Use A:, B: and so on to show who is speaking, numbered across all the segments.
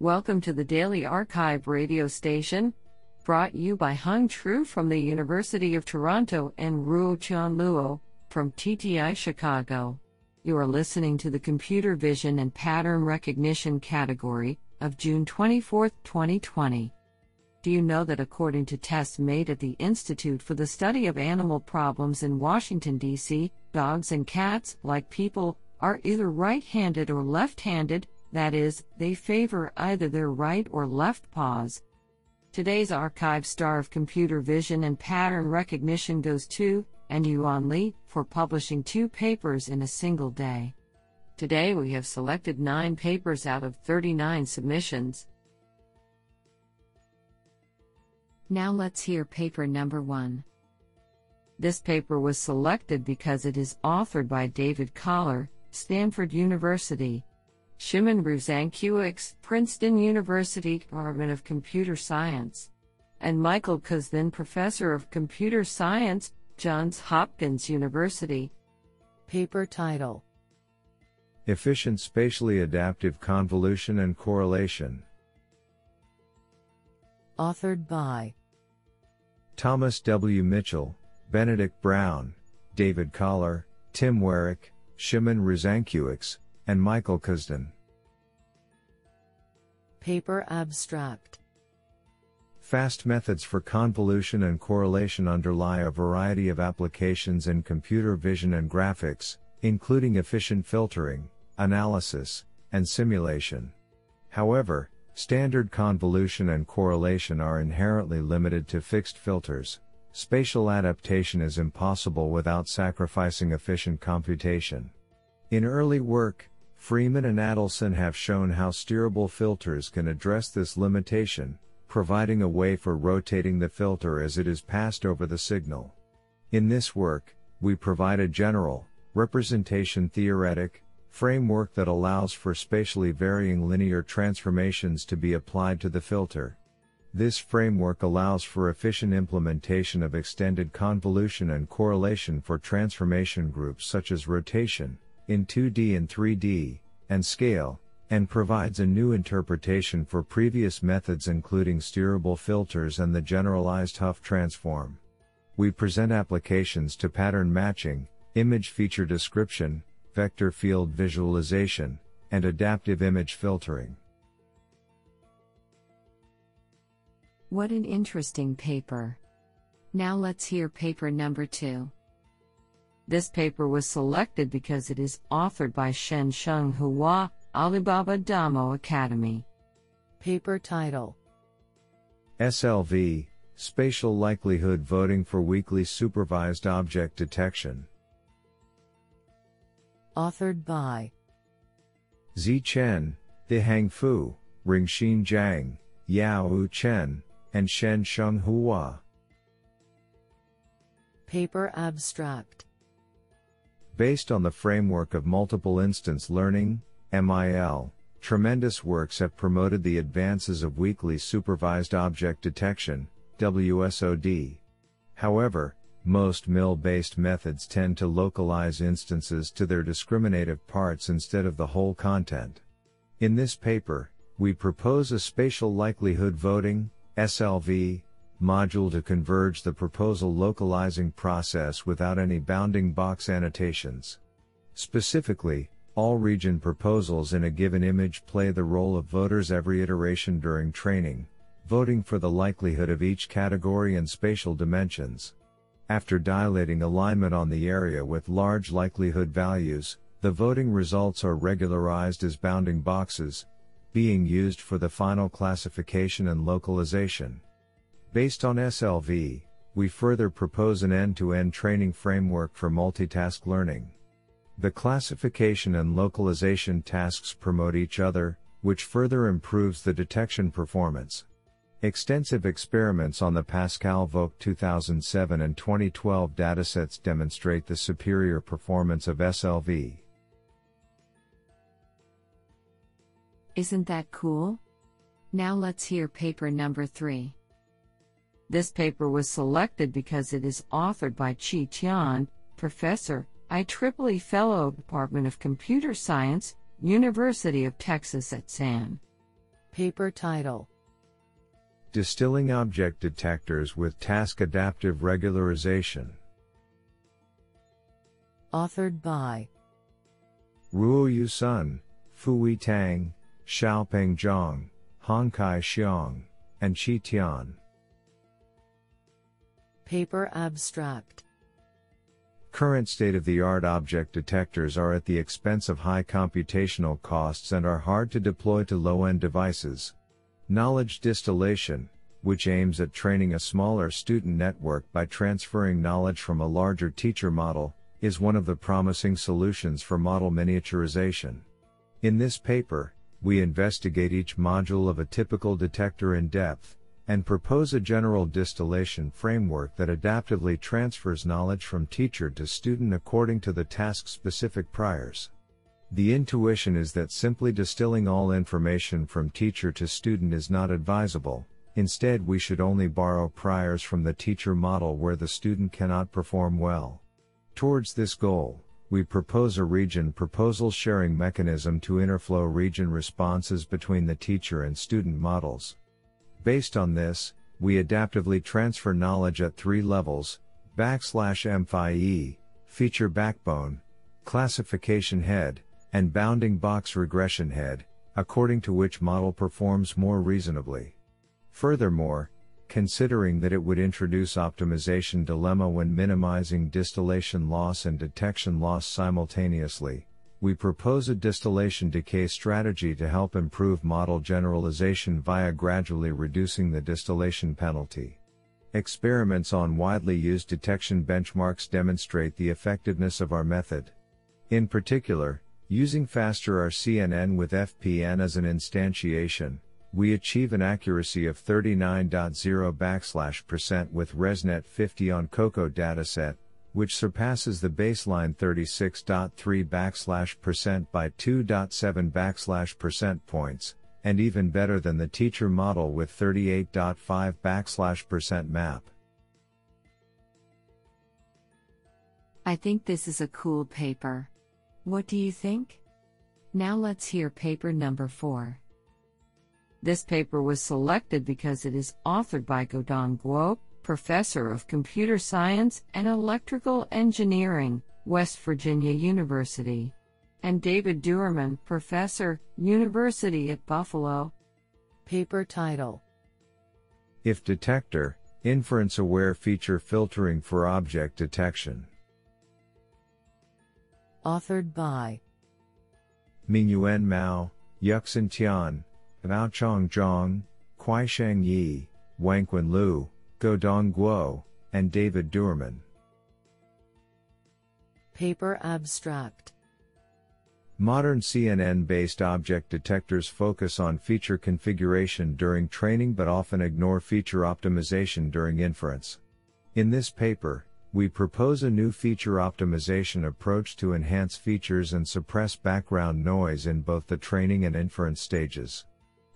A: Welcome to the Daily Archive radio station, brought you by Hung Tru from the University of Toronto and Ruotian Luo from TTI Chicago. You are listening to the Computer Vision and Pattern Recognition category of June 24, 2020. Do you know that according to tests made at the Institute for the Study of Animal Problems in Washington, D.C., dogs and cats, like people, are either right handed or left handed, that is, they favor either their right or left paws. Today's archive star of computer vision and pattern recognition goes to and Yuan Li for publishing two papers in a single day. Today we have selected nine papers out of 39 submissions. Now let's hear paper number one. This paper was selected because it is authored by David Koller, Stanford University, Szymon Rusinkiewicz, Princeton University Department of Computer Science, and Michael Kazhdan, Professor of Computer Science, Johns Hopkins University. Paper title
B: Efficient Spatially Adaptive Convolution and Correlation.
A: Authored by
B: Thomas W. Mitchell, Benedict Brown, David Koller, Tim Weyrich, Szymon Rusinkiewicz, and Michael Kazhdan.
A: Paper Abstract
B: Fast methods for convolution and correlation underlie a variety of applications in computer vision and graphics, including efficient filtering, analysis, and simulation. However, standard convolution and correlation are inherently limited to fixed filters. Spatial adaptation is impossible without sacrificing efficient computation. In early work, Freeman and Adelson have shown how steerable filters can address this limitation, providing a way for rotating the filter as it is passed over the signal. In this work, we provide a general, representation theoretic, framework that allows for spatially varying linear transformations to be applied to the filter. This framework allows for efficient implementation of extended convolution and correlation for transformation groups such as rotation, in 2D and 3D, and scale, and provides a new interpretation for previous methods including steerable filters and the generalized Hough transform. We present applications to pattern matching, image feature description, vector field visualization, and adaptive image filtering.
A: What an interesting paper. Now let's hear paper number two. This paper was selected because it is authored by Xian-Sheng Hua, Alibaba Damo Academy. Paper title
B: SLV Spatial Likelihood Voting for Weakly Supervised Object Detection.
A: Authored by
B: Zi Chen, Zhihang Fu, Ringxin Zhang, Yao Wu Chen, and Xian-Sheng Hua.
A: Paper Abstract
B: Based on the framework of multiple instance learning, MIL, tremendous works have promoted the advances of weakly supervised object detection, WSOD. However, most MIL based methods tend to localize instances to their discriminative parts instead of the whole content. In this paper, we propose a spatial likelihood voting, SLV, module to converge the proposal localizing process without any bounding box annotations. Specifically, all region proposals in a given image play the role of voters every iteration during training, voting for the likelihood of each category and spatial dimensions. After dilating alignment on the area with large likelihood values, the voting results are regularized as bounding boxes, being used for the final classification and localization. Based on SLV, we further propose an end-to-end training framework for multitask learning. The classification and localization tasks promote each other, which further improves the detection performance. Extensive experiments on the Pascal VOC 2007 and 2012 datasets demonstrate the superior performance of SLV.
A: Isn't that cool? Now let's hear paper number 3. This paper was selected because it is authored by Qi Tian, Professor, IEEE Fellow, Department of Computer Science, University of Texas at San. Paper title
B: Distilling Object Detectors with Task Adaptive Regularization.
A: Authored by
B: Ruoyu Sun, Fuhui Tang, Xiaopeng Zhang, Hongkai Xiong, and Qi Tian.
A: Paper Abstract
B: Current state of the art object detectors are at the expense of high computational costs and are hard to deploy to low end devices. Knowledge distillation, which aims at training a smaller student network by transferring knowledge from a larger teacher model, is one of the promising solutions for model miniaturization. In this paper, we investigate each module of a typical detector in depth, and propose a general distillation framework that adaptively transfers knowledge from teacher to student according to the task specific priors. The intuition is that simply distilling all information from teacher to student is not advisable, instead, we should only borrow priors from the teacher model where the student cannot perform well. Towards this goal, we propose a region proposal sharing mechanism to interflow region responses between the teacher and student models. Based on this, we adaptively transfer knowledge at three levels backslash MFIE, feature backbone, classification head, and bounding box regression head, according to which model performs more reasonably. Furthermore, considering that it would introduce optimization dilemma when minimizing distillation loss and detection loss simultaneously, we propose a distillation decay strategy to help improve model generalization via gradually reducing the distillation penalty. Experiments on widely used detection benchmarks demonstrate the effectiveness of our method. In particular, Using FasterR-CNN with FPN as an instantiation, we achieve an accuracy of 39.0 backslash percent with ResNet 50 on COCO dataset, which surpasses the baseline 36.3 backslash percent by 2.7 backslash percent points, and even better than the teacher model with 38.5 backslash percent map.
A: I think this is a cool paper. What do you think? Now let's hear paper number 4. This paper was selected because it is authored by Guodong Guo, Professor of Computer Science and Electrical Engineering, West Virginia University, and David Doermann, Professor, University at Buffalo. Paper title
B: If Detector, Inference Aware Feature Filtering for Object Detection.
A: Authored by
B: Mingyuan Mao, Yuxin Tian, Baochang Zhang, Kuaisheng Yi, Wanquan Liu, Guodong Guo, and David Doermann.
A: Paper Abstract
B: Modern CNN based object detectors focus on feature configuration during training but often ignore feature optimization during inference. In this paper, we propose a new feature optimization approach to enhance features and suppress background noise in both the training and inference stages.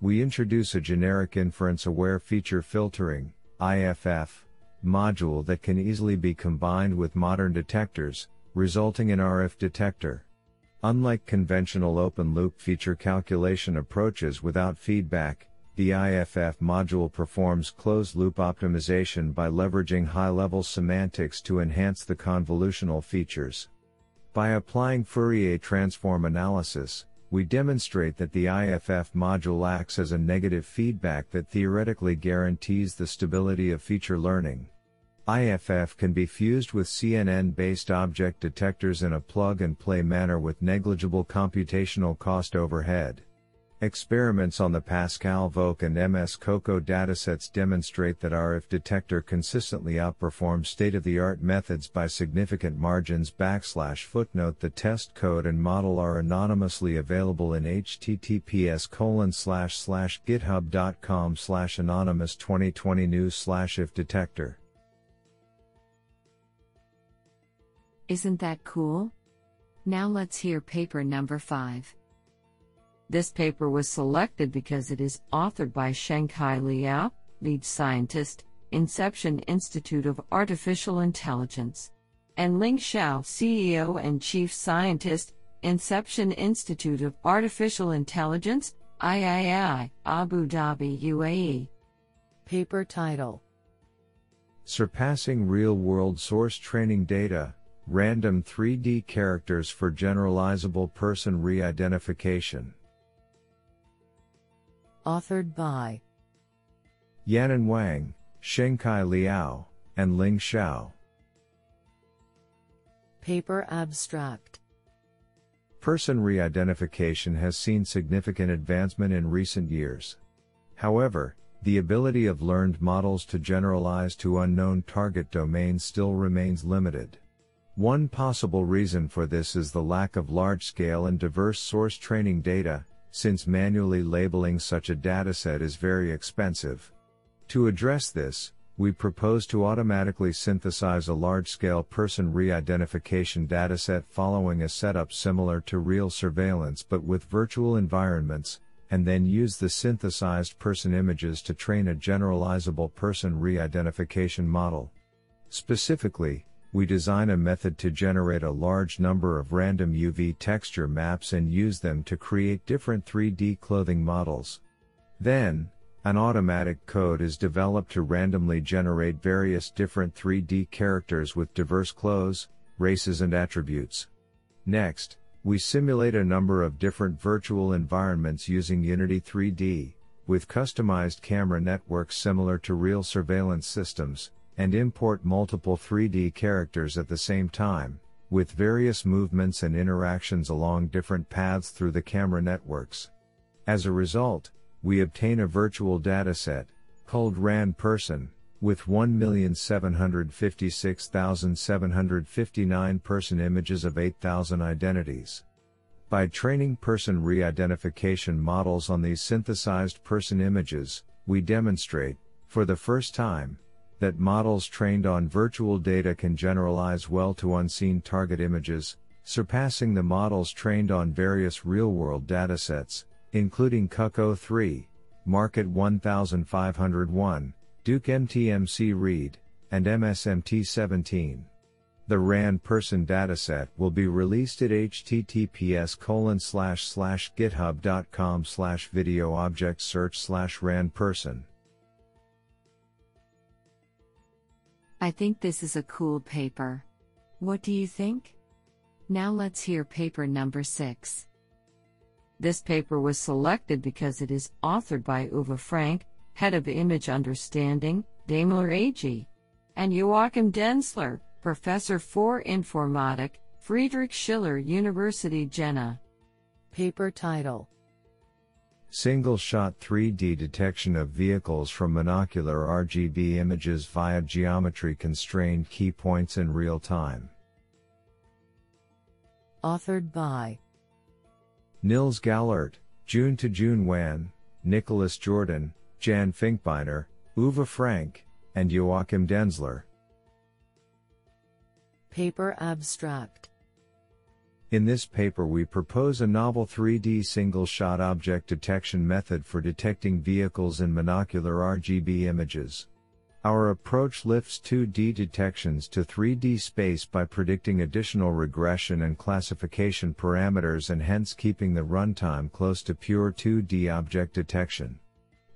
B: We introduce a generic inference aware feature filtering IFF module that can easily be combined with modern detectors, resulting in RF detector. Unlike conventional open loop feature calculation approaches without feedback, the IFF module performs closed-loop optimization by leveraging high-level semantics to enhance the convolutional features. By applying Fourier transform analysis, we demonstrate that the IFF module acts as a negative feedback that theoretically guarantees the stability of feature learning. IFF can be fused with CNN-based object detectors in a plug-and-play manner with negligible computational cost overhead. Experiments on the Pascal VOC and MS COCO datasets demonstrate that RF detector consistently outperforms state-of-the-art methods by significant margins backslash footnote The test code and model are anonymously available in https colon slash slash github.com slash anonymous 2020 news slash if detector.
A: Isn't that cool? Now let's hear paper number 5. This paper was selected because it is authored by Shengcai Liao, lead scientist, Inception Institute of Artificial Intelligence, and Ling Shao, CEO and chief scientist, Inception Institute of Artificial Intelligence, III, Abu Dhabi, UAE.
C: Paper title
B: Surpassing Real World Source Training Data Random 3D Characters for Generalizable Person Re Identification.
C: Authored by
B: Yanan Wang, Shengcai Liao, and Ling Shao.
C: Paper Abstract
B: Person re identification has seen significant advancement in recent years. However, the ability of learned models to generalize to unknown target domains still remains limited. One possible reason for this is the lack of large scale and diverse source training data, since manually labeling such a dataset is very expensive. To address this, we propose to automatically synthesize a large-scale person re-identification dataset following a setup similar to real surveillance but with virtual environments, and then use the synthesized person images to train a generalizable person re-identification model. Specifically, we design a method to generate a large number of random UV texture maps and use them to create different 3D clothing models. Then, an automatic code is developed to randomly generate various different 3D characters with diverse clothes, races, and attributes. Next, we simulate a number of different virtual environments using Unity 3D, with customized camera networks similar to real surveillance systems, and import multiple 3D characters at the same time, with various movements and interactions along different paths through the camera networks. As a result, we obtain a virtual dataset, called RAN person, with 1,756,759 person images of 8,000 identities. By training person re-identification models on these synthesized person images, we demonstrate, for the first time, that models trained on virtual data can generalize well to unseen target images, surpassing the models trained on various real-world datasets, including CUHK03, Market 1501, DukeMTMC-reID, and MSMT17. The RAN person dataset will be released at https colon slash slash github.com slash video object search slash RAN person.
A: I think this is a cool paper. What do you think? Now let's hear paper number 6. This paper was selected because it is authored by Uwe Franke, Head of Image Understanding, Daimler AG, and Joachim Denzler, Professor for Informatik, Friedrich Schiller University Jena.
C: Paper title
B: Single shot 3D detection of vehicles from monocular RGB images via geometry constrained key points in real time.
C: Authored by
B: Nils Gählert, June to June Wan, Nicolas Jourdan, Jan Finkbeiner, Uwe Franke, and Joachim Denzler.
C: Paper Abstract
B: In this paper we propose a novel 3D single-shot object detection method for detecting vehicles in monocular RGB images. Our approach lifts 2D detections to 3D space by predicting additional regression and classification parameters and hence keeping the runtime close to pure 2D object detection.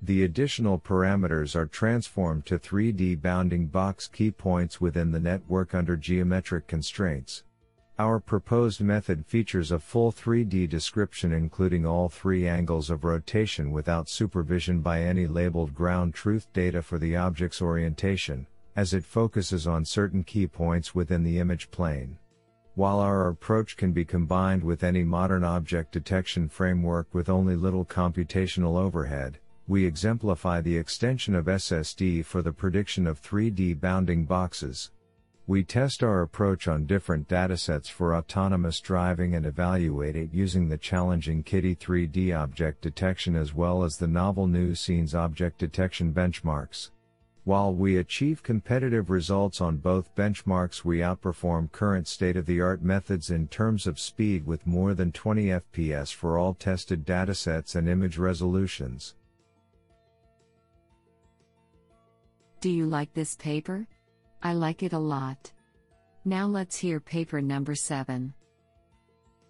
B: The additional parameters are transformed to 3D bounding box key points within the network under geometric constraints. Our proposed method features a full 3D description including all three angles of rotation without supervision by any labeled ground truth data for the object's orientation, as it focuses on certain key points within the image plane. While our approach can be combined with any modern object detection framework with only little computational overhead, we exemplify the extension of SSD for the prediction of 3D bounding boxes. We test our approach on different datasets for autonomous driving and evaluate it using the challenging KITTI 3D object detection as well as the novel nuScenes object detection benchmarks. While we achieve competitive results on both benchmarks, we outperform current state of the art methods in terms of speed with more than 20 FPS for all tested datasets and image resolutions.
A: Do you like this paper? I like it a lot. Now let's hear paper number 7.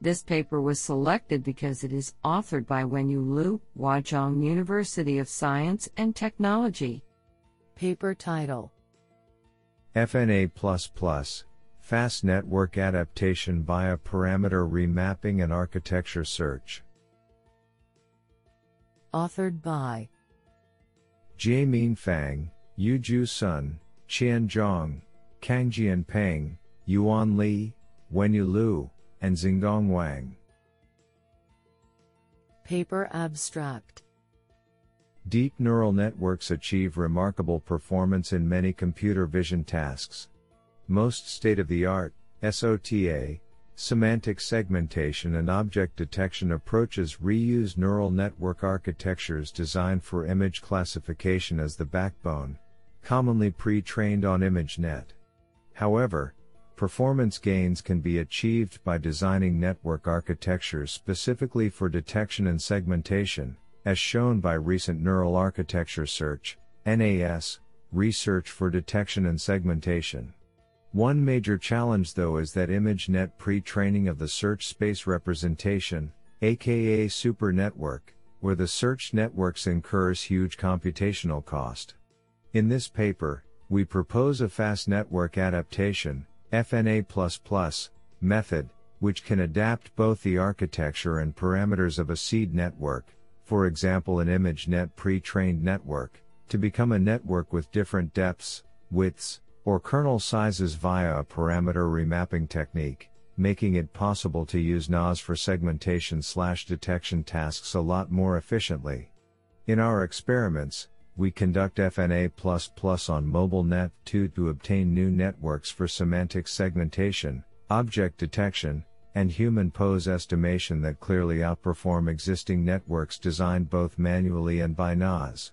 A: This paper was selected because it is authored by Wenyu Liu, Huazhong University of Science and Technology.
C: Paper title
B: FNA Fast Network Adaptation via Parameter Remapping and Architecture Search.
C: Authored by
B: Jiemin Fang, Yuzhu Sun, Qian Zhang, Kangjian Peng, Yuan Li, Wenyu Liu, and Xinggang Wang.
C: Paper Abstract
B: Deep neural networks achieve remarkable performance in many computer vision tasks. Most state of the art, SOTA, semantic segmentation and object detection approaches reuse neural network architectures designed for image classification as the backbone, commonly pre trained on ImageNet. However, performance gains can be achieved by designing network architectures specifically for detection and segmentation, as shown by recent Neural Architecture Search, NAS, research for detection and segmentation. One major challenge though is that ImageNet pre-training of the search space representation, aka super network, where the search networks incurs huge computational cost. In this paper, we propose a fast network adaptation, FNA++, method, which can adapt both the architecture and parameters of a seed network, for example an ImageNet pre-trained network, to become a network with different depths, widths, or kernel sizes via a parameter remapping technique, making it possible to use NAS for segmentation slash detection tasks a lot more efficiently. In our experiments, we conduct FNA++ on MobileNet2 to obtain new networks for semantic segmentation, object detection, and human pose estimation that clearly outperform existing networks designed both manually and by NAS.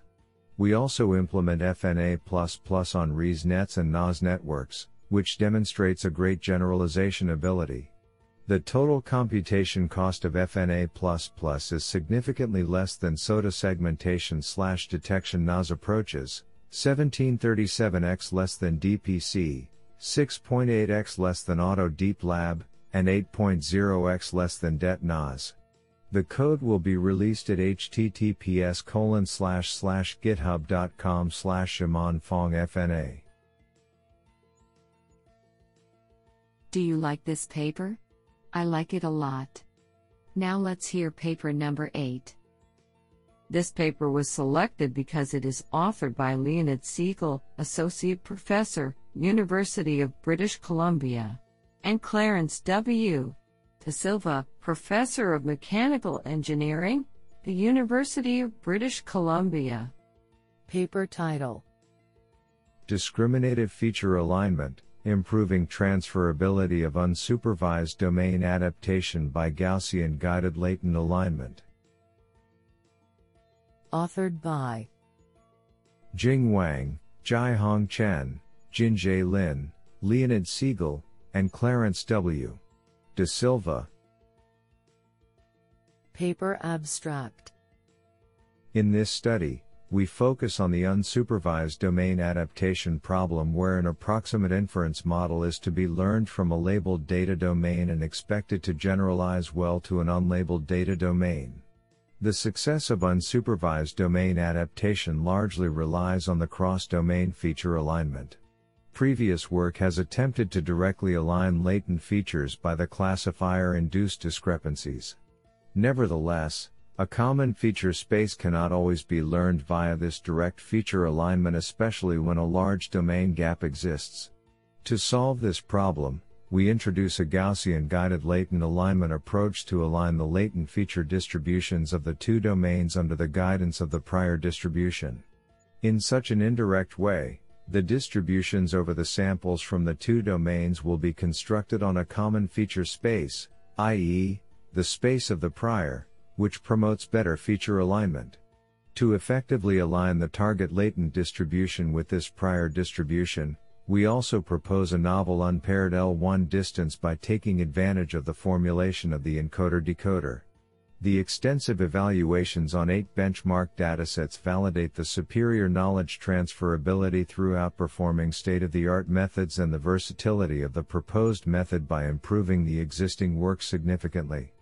B: We also implement FNA++ on ResNets and NAS networks, which demonstrates a great generalization ability. The total computation cost of FNA++ is significantly less than SOTA segmentation slash detection NAS approaches, 1737x less than DPC, 6.8x less than Auto Deep Lab, and 8.0x less than DET NAS. The code will be released at https colon slash slash github.com slash fna.
A: Do you like this paper? I like it a lot. Now let's hear paper number 8. This paper was selected because it is authored by Leonid Sigal, Associate Professor, University of British Columbia, and Clarence W. De Silva, Professor of Mechanical Engineering, the University of British Columbia.
C: Paper title
B: Discriminative Feature Alignment Improving Transferability of Unsupervised Domain Adaptation by Gaussian Guided Latent Alignment.
C: Authored by
B: Jing Wang, Jai Jiahong Chen, Jianzhe Lin, Leonid Sigal, and Clarence W. De Silva.
C: Paper Abstract
B: In this study, we focus on the unsupervised domain adaptation problem where an approximate inference model is to be learned from a labeled data domain and expected to generalize well to an unlabeled data domain. The success of unsupervised domain adaptation largely relies on the cross-domain feature alignment. Previous work has attempted to directly align latent features by the classifier-induced discrepancies. Nevertheless, a common feature space cannot always be learned via this direct feature alignment especially when a large domain gap exists. To solve this problem, we introduce a Gaussian guided latent alignment approach to align the latent feature distributions of the two domains under the guidance of the prior distribution. In such an indirect way, the distributions over the samples from the two domains will be constructed on a common feature space, i.e., the space of the prior, which promotes better feature alignment. To effectively align the target latent distribution with this prior distribution, we also propose a novel unpaired L1 distance by taking advantage of the formulation of the encoder decoder. The extensive evaluations on eight benchmark datasets validate the superior knowledge transferability through outperforming state of the art methods and the versatility of the proposed method by improving the existing work significantly.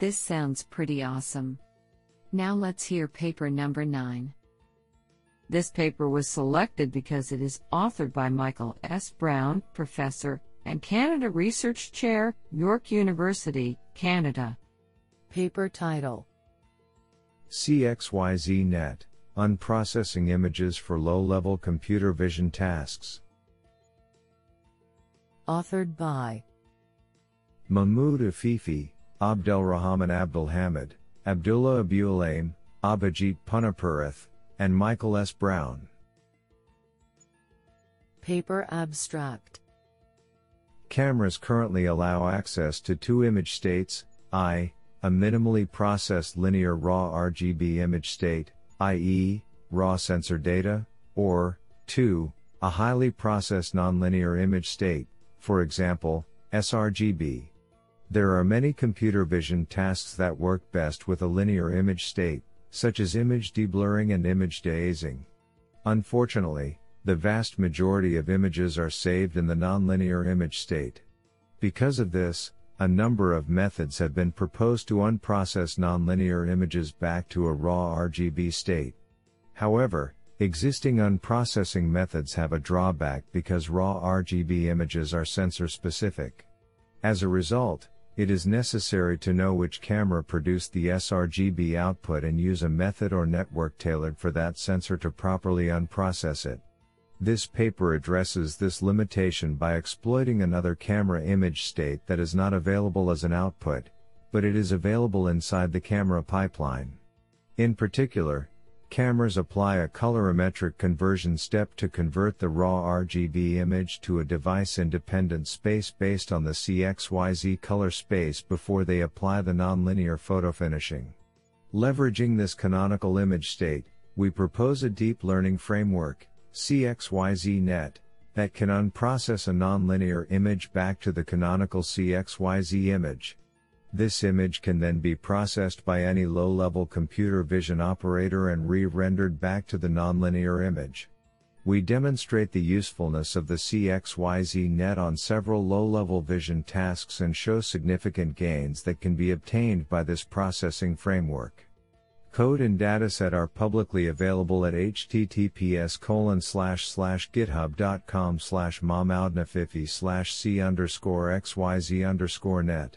A: This sounds pretty awesome. Now let's hear paper number 9. This paper was selected because it is authored by Michael S. Brown, professor, and Canada Research Chair, York University, Canada.
C: Paper title
B: CXYZ-Net, Unprocessing Images for Low-Level Computer Vision Tasks.
C: Authored by
B: Mahmoud Afifi, Abdelrahman Abdelhamed, Abdullah Abuolaim, Abhijit Punnappurath, and Michael S. Brown.
C: Paper abstract
B: Cameras currently allow access to two image states, I, a minimally processed linear raw RGB image state, i.e., raw sensor data, or, 2, a highly processed nonlinear image state, for example, sRGB. There are many computer vision tasks that work best with a linear image state, such as image deblurring and image dehazing. Unfortunately, the vast majority of images are saved in the nonlinear image state. Because of this, a number of methods have been proposed to unprocess nonlinear images back to a raw RGB state. However, existing unprocessing methods have a drawback because raw RGB images are sensor specific. As a result, it is necessary to know which camera produced the sRGB output and use a method or network tailored for that sensor to properly unprocess it. This paper addresses this limitation by exploiting another camera image state that is not available as an output, but it is available inside the camera pipeline. In particular, cameras apply a colorimetric conversion step to convert the raw RGB image to a device independent space based on the CXYZ color space before they apply the nonlinear photo finishing. Leveraging this canonical image state, we propose a deep learning framework, CXYZ-Net, that can unprocess a nonlinear image back to the canonical CXYZ image. This image can then be processed by any low-level computer vision operator and re-rendered back to the nonlinear image. We demonstrate the usefulness of the CXYZ net on several low-level vision tasks and show significant gains that can be obtained by this processing framework. Code and dataset are publicly available at https github.com slash mahmoudnafifi slash c xyz net.